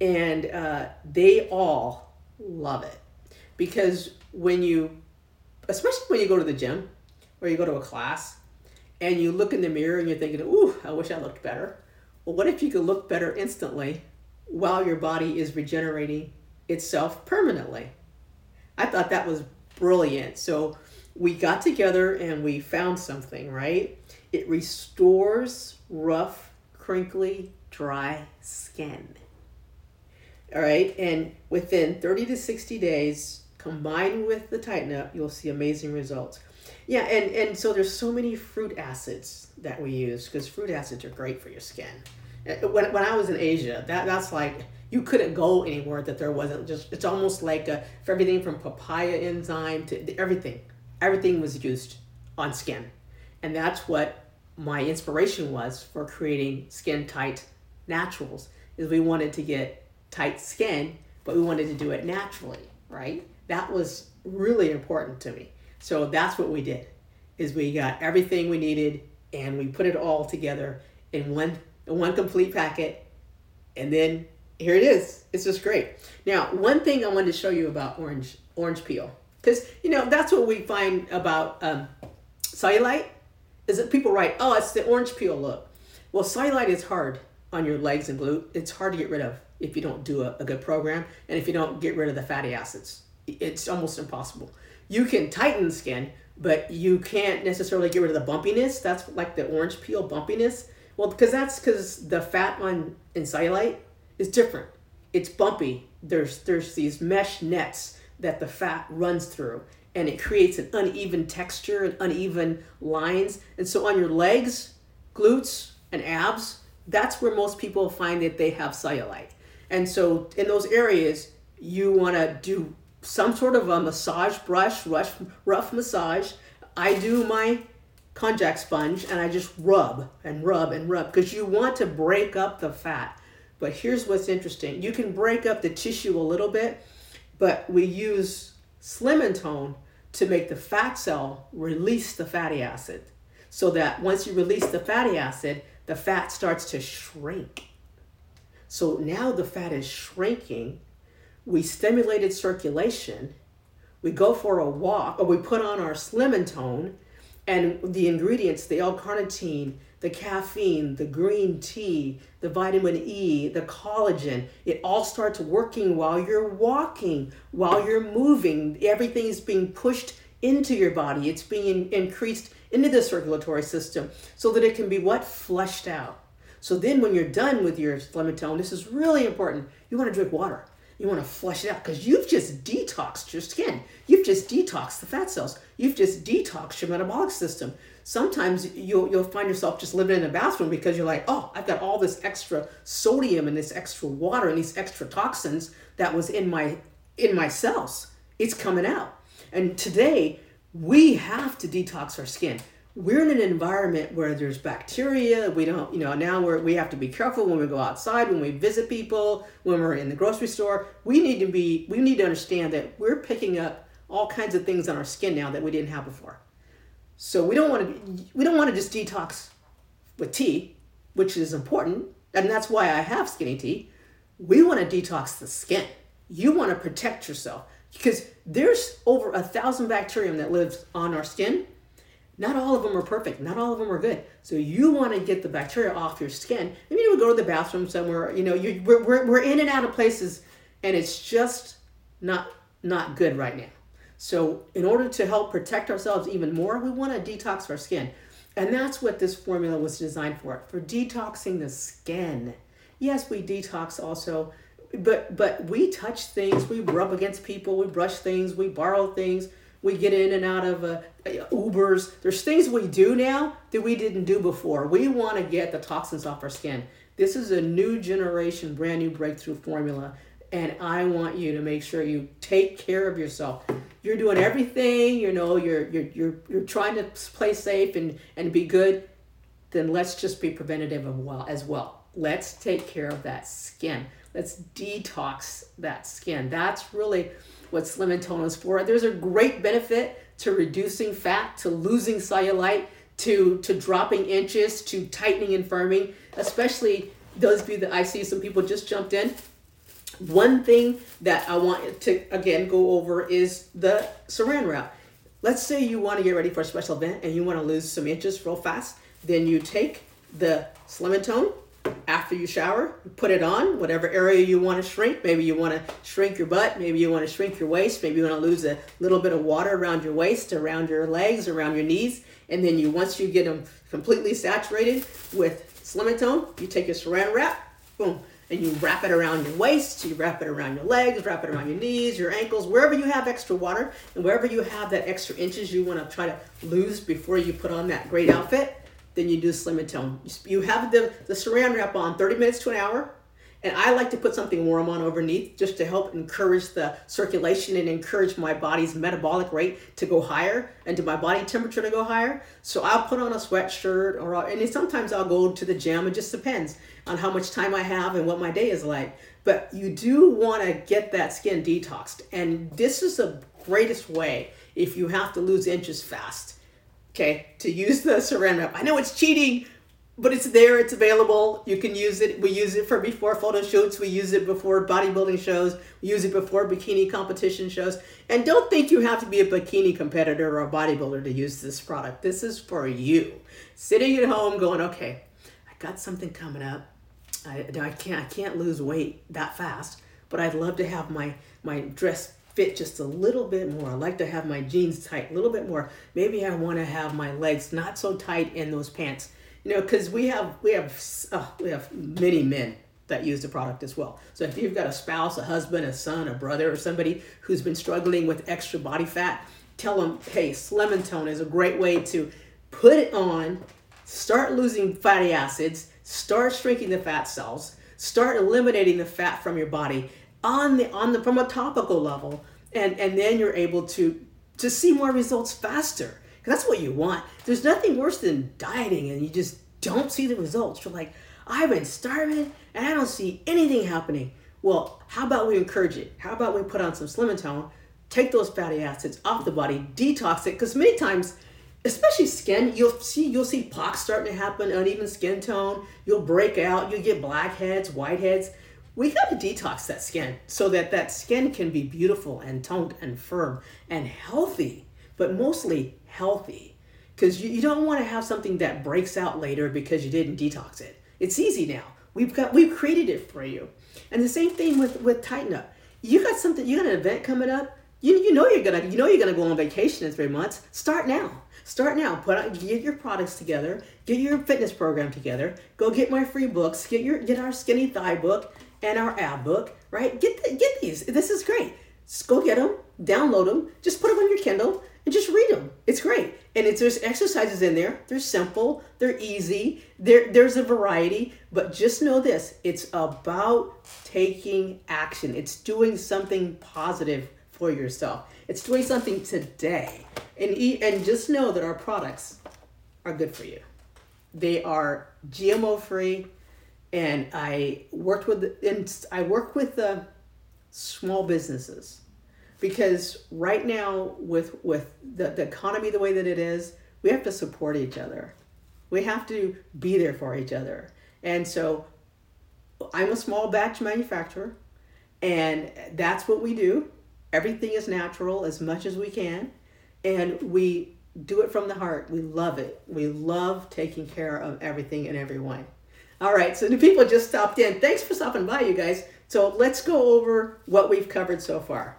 and uh, they all love it because when you, especially when you go to the gym or you go to a class, and you look in the mirror and you're thinking, "Ooh, I wish I looked better." Well, what if you could look better instantly while your body is regenerating itself permanently. I thought that was brilliant. So we got together and we found something, right? It restores rough, crinkly, dry skin. All right, and within 30 to 60 days, combined with the Tighten Up, you'll see amazing results. Yeah, and, and so there's so many fruit acids that we use because fruit acids are great for your skin. Uh, when, when I was in Asia, that that's like you couldn't go anywhere that there wasn't just it's almost like a, for everything from papaya enzyme to everything. Everything was used on skin. And that's what my inspiration was for creating skin tight naturals is we wanted to get tight skin but we wanted to do it naturally right? That was really important to me. So that's what we did is we got everything we needed and we put it all together in one in one complete packet, and then here it is. It's just great. Now, one thing I wanted to show you about orange orange peel, because you know that's what we find about um, cellulite, is that people write, "Oh, it's the orange peel look." Well, cellulite is hard on your legs and glute. It's hard to get rid of if you don't do a, a good program, and if you don't get rid of the fatty acids, it's almost impossible. You can tighten skin, but you can't necessarily get rid of the bumpiness. That's like the orange peel bumpiness well, because that's because the fat on in cellulite is different. It's bumpy. There's there's these mesh nets that the fat runs through, and it creates an uneven texture and uneven lines. And so on your legs, glutes, and abs, that's where most people find that they have cellulite. And so in those areas, you want to do some sort of a massage brush, rough, rough massage. I do my konjac sponge and I just rub and rub and rub because you want to break up the fat. But here's what's interesting you can break up the tissue a little bit, but we use Slim and Tone to make the fat cell release the fatty acid so that once you release the fatty acid, the fat starts to shrink. So now the fat is shrinking. We stimulated circulation. We go for a walk, or we put on our Slim and Tone and the ingredients the l-carnitine the caffeine the green tea the vitamin e the collagen it all starts working while you're walking while you're moving everything is being pushed into your body it's being increased into the circulatory system so that it can be what flushed out so then when you're done with your tone, this is really important you want to drink water you want to flush it out because you've just detoxed your skin. You've just detoxed the fat cells. You've just detoxed your metabolic system. Sometimes you'll, you'll find yourself just living in a bathroom because you're like, oh, I've got all this extra sodium and this extra water and these extra toxins that was in my in my cells. It's coming out. And today we have to detox our skin. we're in an environment where there's bacteria. We don't, you know, now we're, we have to be careful when we go outside, when we visit people, when we're in the grocery store. We need to be, we need to understand that we're picking up all kinds of things on our skin now that we didn't have before. So we don't want to, we don't want to just detox with tea, which is important, and that's why I have skinny tea. We want to detox the skin. You want to protect yourself because there's over a thousand bacterium that lives on our skin not all of them are perfect. Not all of them are good. So you want to get the bacteria off your skin. Maybe you would go to the bathroom somewhere. You know, you we're, we're, we're in and out of places, and it's just not not good right now. So in order to help protect ourselves even more, we want to detox our skin, and that's what this formula was designed for for detoxing the skin. Yes, we detox also, but but we touch things, we rub against people, we brush things, we borrow things we get in and out of uh, Ubers. There's things we do now that we didn't do before. We want to get the toxins off our skin. This is a new generation, brand new breakthrough formula, and I want you to make sure you take care of yourself. You're doing everything, you know, you're you're you're, you're trying to play safe and and be good. Then let's just be preventative of well as well. Let's take care of that skin. Let's detox that skin. That's really what Slim and Tone is for. There's a great benefit to reducing fat, to losing cellulite, to to dropping inches, to tightening and firming, especially those of you that I see some people just jumped in. One thing that I want to again go over is the saran wrap. Let's say you want to get ready for a special event and you want to lose some inches real fast. Then you take the Slim Tone after you shower, put it on, whatever area you want to shrink. Maybe you want to shrink your butt, maybe you want to shrink your waist, maybe you want to lose a little bit of water around your waist, around your legs, around your knees. And then you once you get them completely saturated with Slim Tone, you take your saran wrap, boom, and you wrap it around your waist, you wrap it around your legs, wrap it around your knees, your ankles, wherever you have extra water, and wherever you have that extra inches you want to try to lose before you put on that great outfit then you do slim and tone. You have the, the saran wrap on 30 minutes to an hour. And I like to put something warm on underneath just to help encourage the circulation and encourage my body's metabolic rate to go higher and to my body temperature to go higher. So I'll put on a sweatshirt or I'll, and sometimes I'll go to the gym. It just depends on how much time I have and what my day is like. But you do want to get that skin detoxed. And this is the greatest way if you have to lose inches fast okay, to use the saran wrap. I know it's cheating, but it's there, it's available. You can use it. We use it for before photo shoots, we use it before bodybuilding shows, we use it before bikini competition shows. And don't think you have to be a bikini competitor or a bodybuilder to use this product. This is for you. Sitting at home going, okay, I got something coming up. I, I can't I can't lose weight that fast, but I'd love to have my my dress fit just a little bit more. I like to have my jeans tight a little bit more. Maybe I want to have my legs not so tight in those pants. Know, because we have we have uh, we have many men that use the product as well. So if you've got a spouse, a husband, a son, a brother, or somebody who's been struggling with extra body fat, tell them, hey, Slim Tone is a great way to put it on, start losing fatty acids, start shrinking the fat cells, start eliminating the fat from your body, on the on the from a topical level and and then you're able to to see more results faster that's what you want. There's nothing worse than dieting and you just don't see the results. You're like i've been starving and i don't see anything happening. Well how about we encourage it? How about we put on some slim and tone take those fatty acids off the body detox it? Because many times especially skin you'll see you'll see pox starting to happen uneven skin tone. You'll break out. You'll get blackheads whiteheads. We got to detox that skin so that that skin can be beautiful and toned and firm and healthy, but mostly healthy. Because you, you don't want to have something that breaks out later because you didn't detox it. It's easy now. We've got we've created it for you. And the same thing with with Tighten Up. You got something. You got an event coming up. You, you know you're gonna you know you're gonna go on vacation in three months. Start now. Start now. Put out, get your products together. Get your fitness program together. Go get my free books. Get your get our skinny thigh book and our ab book, right? Get the, get these. This is great. Just go get them, download them, just put them on your Kindle and just read them. It's great. And it's there's exercises in there. They're simple, they're easy. There there's a variety, but just know this, it's about taking action. It's doing something positive for yourself. It's doing something today. And eat, and just know that our products are good for you. They are GMO free, and I worked with and I work with the small businesses because right now with with the, the economy the way that it is, we have to support each other. We have to be there for each other, and so I'm a small batch manufacturer, and that's what we do. Everything is natural as much as we can, and we do it from the heart. We love it. We love taking care of everything and everyone. All right, so the people just stopped in. Thanks for stopping by, you guys. So let's go over what we've covered so far.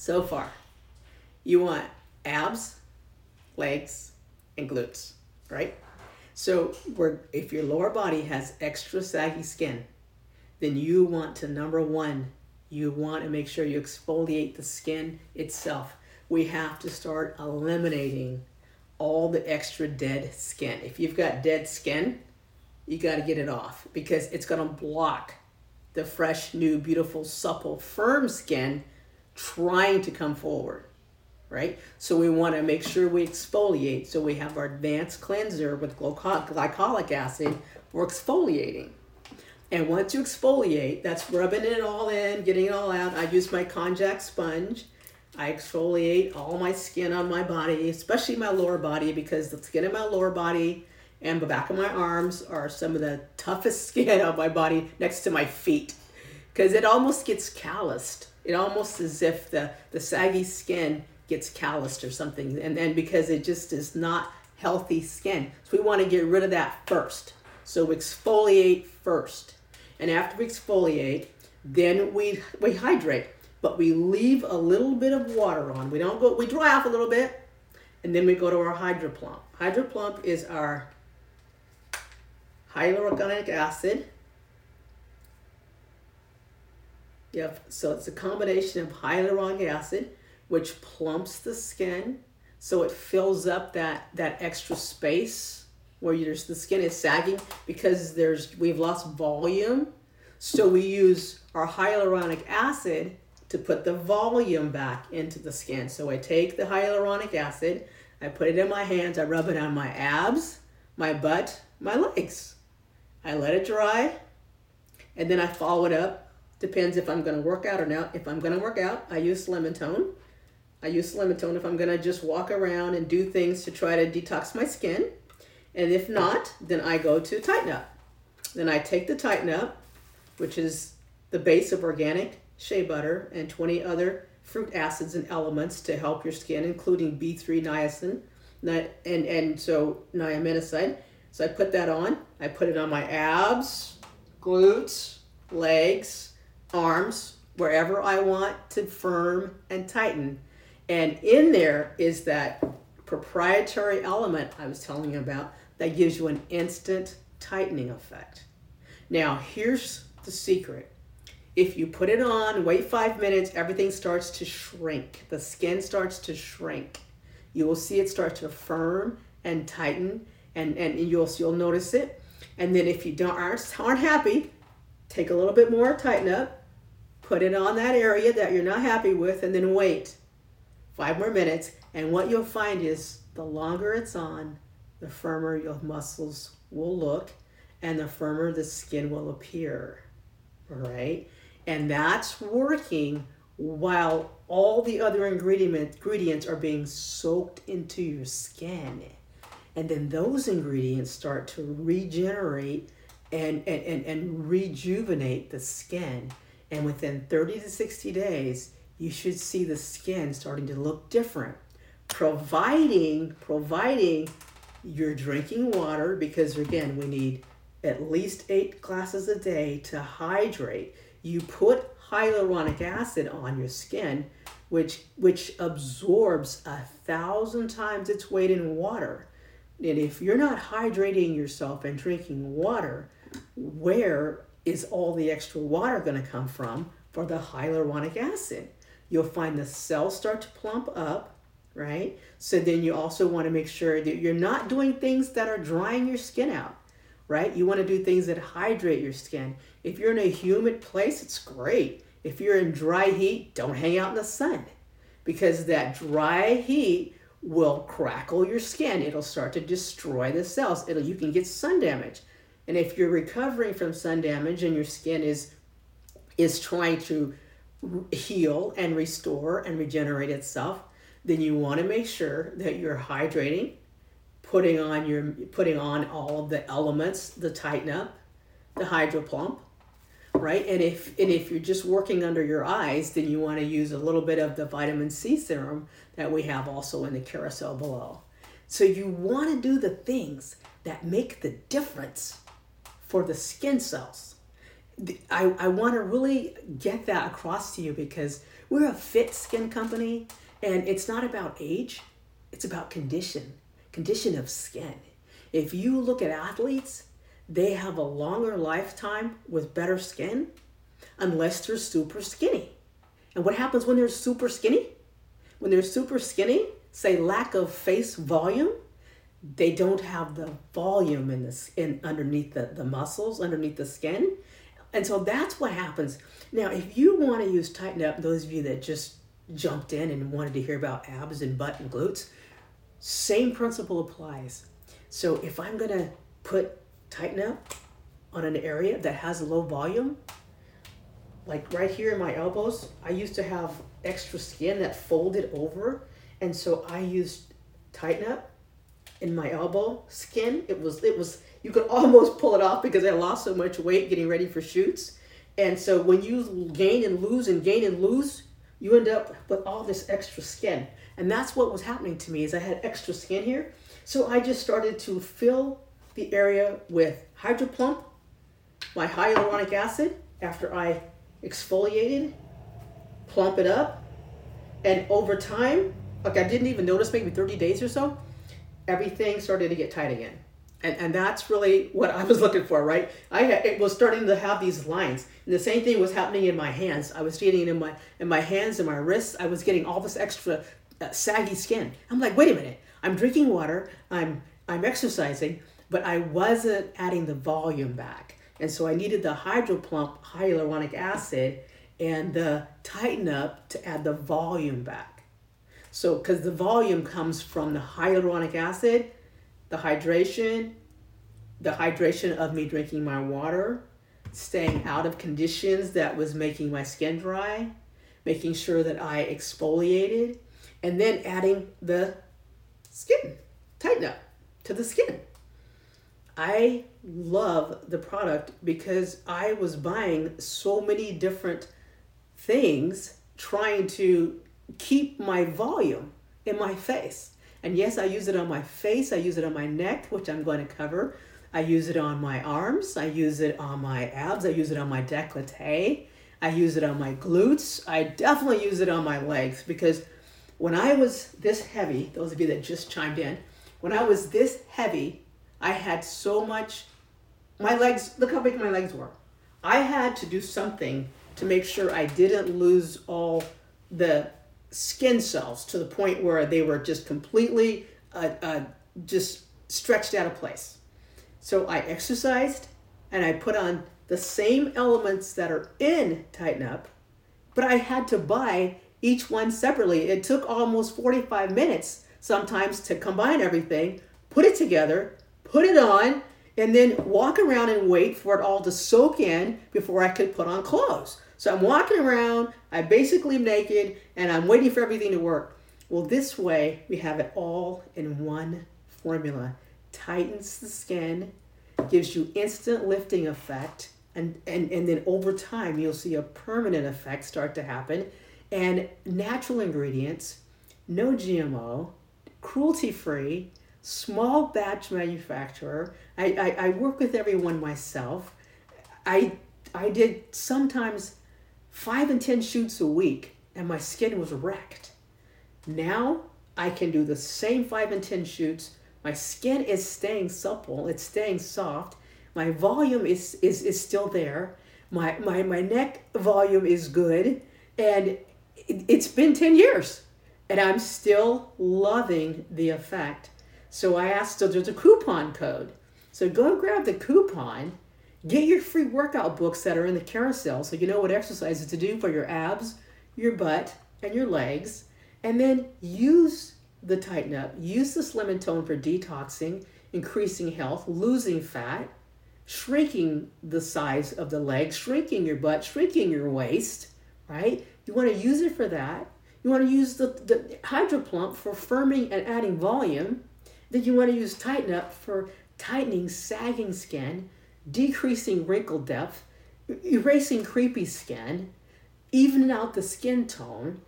So far, you want abs, legs, and glutes, right? So we're, if your lower body has extra saggy skin, then you want to number one, you want to make sure you exfoliate the skin itself. We have to start eliminating all the extra dead skin. If you've got dead skin, you got to get it off because it's going to block the fresh, new, beautiful, supple, firm skin trying to come forward, right? So we want to make sure we exfoliate. So we have our advanced cleanser with glycolic acid. We're exfoliating. And once you exfoliate, that's rubbing it all in, getting it all out. I use my konjac sponge. I exfoliate all my skin on my body, especially my lower body, because the skin in my lower body and the back of my arms are some of the toughest skin on my body next to my feet. Because it almost gets calloused. It almost as if the, the saggy skin gets calloused or something. And then because it just is not healthy skin. So we want to get rid of that first. So we exfoliate first. And after we exfoliate, then we we hydrate, but we leave a little bit of water on. We don't go we dry off a little bit, and then we go to our hydroplump. Hydroplump is our hyaluronic acid. Yep, so it's a combination of hyaluronic acid, which plumps the skin, so it fills up that that extra space where there's the skin is sagging because there's we've lost volume. So we use our hyaluronic acid to put the volume back into the skin. So I take the hyaluronic acid, I put it in my hands, I rub it on my abs, my butt, my legs. I let it dry, and then I follow it up. Depends if I'm going to work out or not. If I'm going to work out, I use lemon tone. I use lemon tone if I'm going to just walk around and do things to try to detox my skin. And if not, then I go to Tighten Up. Then I take the Tighten Up, which is the base of organic shea butter and 20 other fruit acids and elements to help your skin, including B3 niacin and, and so niacinamide. So I put that on. I put it on my abs, glutes, legs, arms, wherever I want to firm and tighten. And in there is that proprietary element I was telling you about that gives you an instant tightening effect. Now, here's the secret. If you put it on, wait five minutes, everything starts to shrink. The skin starts to shrink. You will see it start to firm and tighten, and, and you'll you'll notice it. And then if you don't aren't, aren't happy, take a little bit more, tighten up, put it on that area that you're not happy with, and then wait five more minutes. And what you'll find is the longer it's on, the firmer your muscles will look, and the firmer the skin will appear. All right, and that's working while all the other ingredient ingredients are being soaked into your skin and then those ingredients start to regenerate and, and, and, and rejuvenate the skin and within 30 to 60 days you should see the skin starting to look different providing providing you're drinking water because again we need at least eight glasses a day to hydrate. You put hyaluronic acid on your skin which which absorbs a thousand times its weight in water. And if you're not hydrating yourself and drinking water, where is all the extra water going to come from for the hyaluronic acid? You'll find the cells start to plump up, right? So then you also want to make sure that you're not doing things that are drying your skin out, right? You want to do things that hydrate your skin. If you're in a humid place, it's great. If you're in dry heat, don't hang out in the sun because that dry heat will crackle your skin. It'll start to destroy the cells. It'll you can get sun damage. And if you're recovering from sun damage and your skin is is trying to heal and restore and regenerate itself, then you want to make sure that you're hydrating, putting on your putting on all of the elements, the tighten up, the hydro plump, right? And if and if you're just working under your eyes, then you want to use a little bit of the vitamin C serum that we have also in the carousel below. So you want to do the things that make the difference for the skin cells. I, I want to really get that across to you because we're a fit skin company and it's not about age, it's about condition, condition of skin. If you look at athletes, they have a longer lifetime with better skin unless they're super skinny. And what happens when they're super skinny? When they're super skinny, say lack of face volume, they don't have the volume in the in underneath the, the muscles, underneath the skin. And so that's what happens. Now, if you want to use Tighten Up, those of you that just jumped in and wanted to hear about abs and butt and glutes, same principle applies. So if I'm going to put Tighten Up on an area that has a low volume, like right here in my elbows, I used to have extra skin that folded over, and so I used Tighten Up in my elbow skin. It was it was you could almost pull it off because I lost so much weight getting ready for shoots. And so when you gain and lose and gain and lose, you end up with all this extra skin. And that's what was happening to me is I had extra skin here. So I just started to fill the area with Hydro Plump, my hyaluronic acid after I exfoliated, plump it up, and over time, like I didn't even notice maybe 30 days or so, everything started to get tight again. And, and that's really what I was looking for, right? I had, it was starting to have these lines, and the same thing was happening in my hands. I was getting it in my in my hands and my wrists. I was getting all this extra uh, saggy skin. I'm like, wait a minute. I'm drinking water. I'm I'm exercising, but I wasn't adding the volume back, and so I needed the Hydro Plump hyaluronic acid and the Tighten Up to add the volume back. So, because the volume comes from the hyaluronic acid, the hydration, the hydration of me drinking my water, staying out of conditions that was making my skin dry, making sure that I exfoliated, and then adding the skin tighten up to the skin. I love the product because I was buying so many different things trying to keep my volume in my face. And yes, I use it on my face, I use it on my neck, which I'm going to cover. I use it on my arms, I use it on my abs, I use it on my décolleté, I use it on my glutes. I definitely use it on my legs because when I was this heavy, those of you that just chimed in, when I was this heavy, I had so much my legs look how big my legs were i had to do something to make sure i didn't lose all the skin cells to the point where they were just completely uh, uh, just stretched out of place so i exercised and i put on the same elements that are in tighten up but i had to buy each one separately it took almost 45 minutes sometimes to combine everything put it together put it on and then walk around and wait for it all to soak in before I could put on clothes. So I'm walking around, I'm basically naked, and I'm waiting for everything to work. Well, this way we have it all in one formula. Tightens the skin, gives you instant lifting effect, and, and, and then over time you'll see a permanent effect start to happen. And natural ingredients, no GMO, cruelty free, small batch manufacturer. I, I, I work with everyone myself. I I did sometimes five and ten shoots a week and my skin was wrecked. Now I can do the same five and ten shoots. My skin is staying supple, it's staying soft. My volume is is, is still there. My, my my neck volume is good and it, it's been 10 years and I'm still loving the effect. So I asked, so there's a coupon code. So go grab the coupon, get your free workout books that are in the carousel so you know what exercises to do for your abs, your butt, and your legs, and then use the Tighten Up. Use the Slim and Tone for detoxing, increasing health, losing fat, shrinking the size of the legs, shrinking your butt, shrinking your waist, right? You want to use it for that. You want to use the, the Hydro Plump for firming and adding volume. Then you want to use Tighten Up for tightening sagging skin, decreasing wrinkle depth, erasing creepy skin, evening out the skin tone,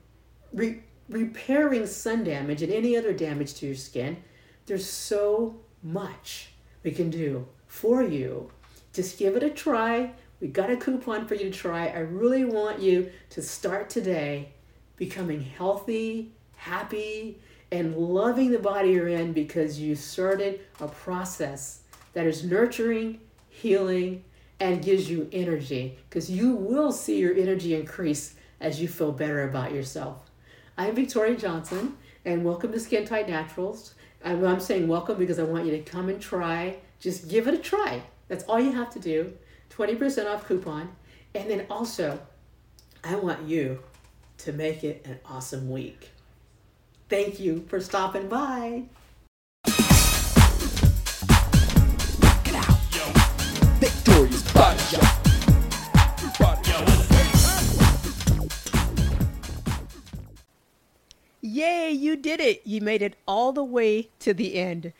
re- repairing sun damage and any other damage to your skin. There's so much we can do for you. Just give it a try. We got a coupon for you to try. I really want you to start today becoming healthy, happy, and loving the body you're in because you started a process that is nurturing, healing, and gives you energy because you will see your energy increase as you feel better about yourself. I'm Victoria Johnson, and welcome to Skin Tight Naturals. I'm saying welcome because I want you to come and try. Just give it a try. That's all you have to do. 20% off coupon. And then also, I want you to make it an awesome week. Thank you for stopping by. Yay, you did it! You made it all the way to the end.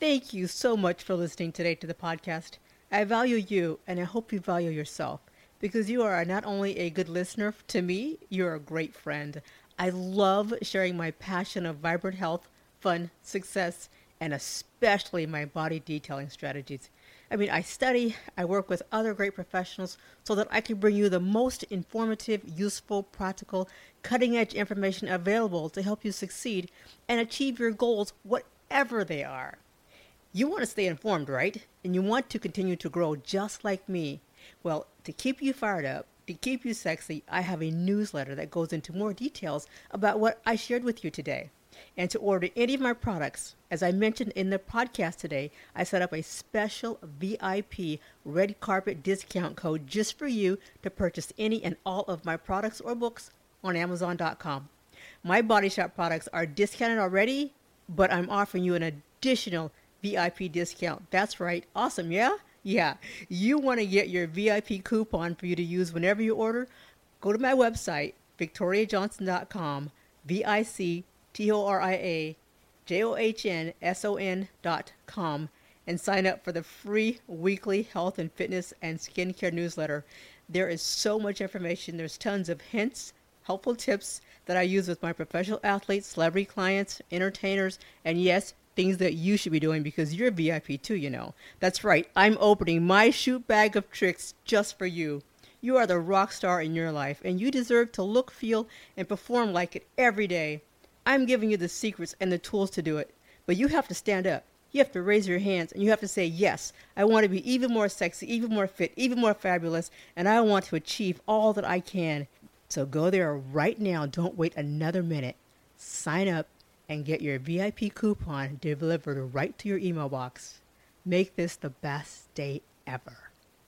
Thank you so much for listening today to the podcast. I value you and I hope you value yourself because you are not only a good listener to me, you're a great friend. I love sharing my passion of vibrant health, fun, success, and especially my body detailing strategies. I mean, I study, I work with other great professionals so that I can bring you the most informative, useful, practical, cutting edge information available to help you succeed and achieve your goals, whatever they are. You want to stay informed, right? And you want to continue to grow just like me. Well, to keep you fired up, to keep you sexy, I have a newsletter that goes into more details about what I shared with you today. And to order any of my products, as I mentioned in the podcast today, I set up a special VIP red carpet discount code just for you to purchase any and all of my products or books on Amazon.com. My Body Shop products are discounted already, but I'm offering you an additional VIP discount. That's right. Awesome, yeah? Yeah. You want to get your VIP coupon for you to use whenever you order? Go to my website, victoriajohnson.com, V I C T O R I A J O H N S O N dot com, and sign up for the free weekly health and fitness and skincare newsletter. There is so much information. There's tons of hints, helpful tips that I use with my professional athletes, celebrity clients, entertainers, and yes, things that you should be doing because you're VIP too, you know. That's right, I'm opening my shoot bag of tricks just for you. You are the rock star in your life, and you deserve to look, feel, and perform like it every day. I'm giving you the secrets and the tools to do it, but you have to stand up. You have to raise your hands and you have to say, Yes, I want to be even more sexy, even more fit, even more fabulous, and I want to achieve all that I can. So go there right now. Don't wait another minute. Sign up and get your VIP coupon delivered right to your email box. Make this the best day ever.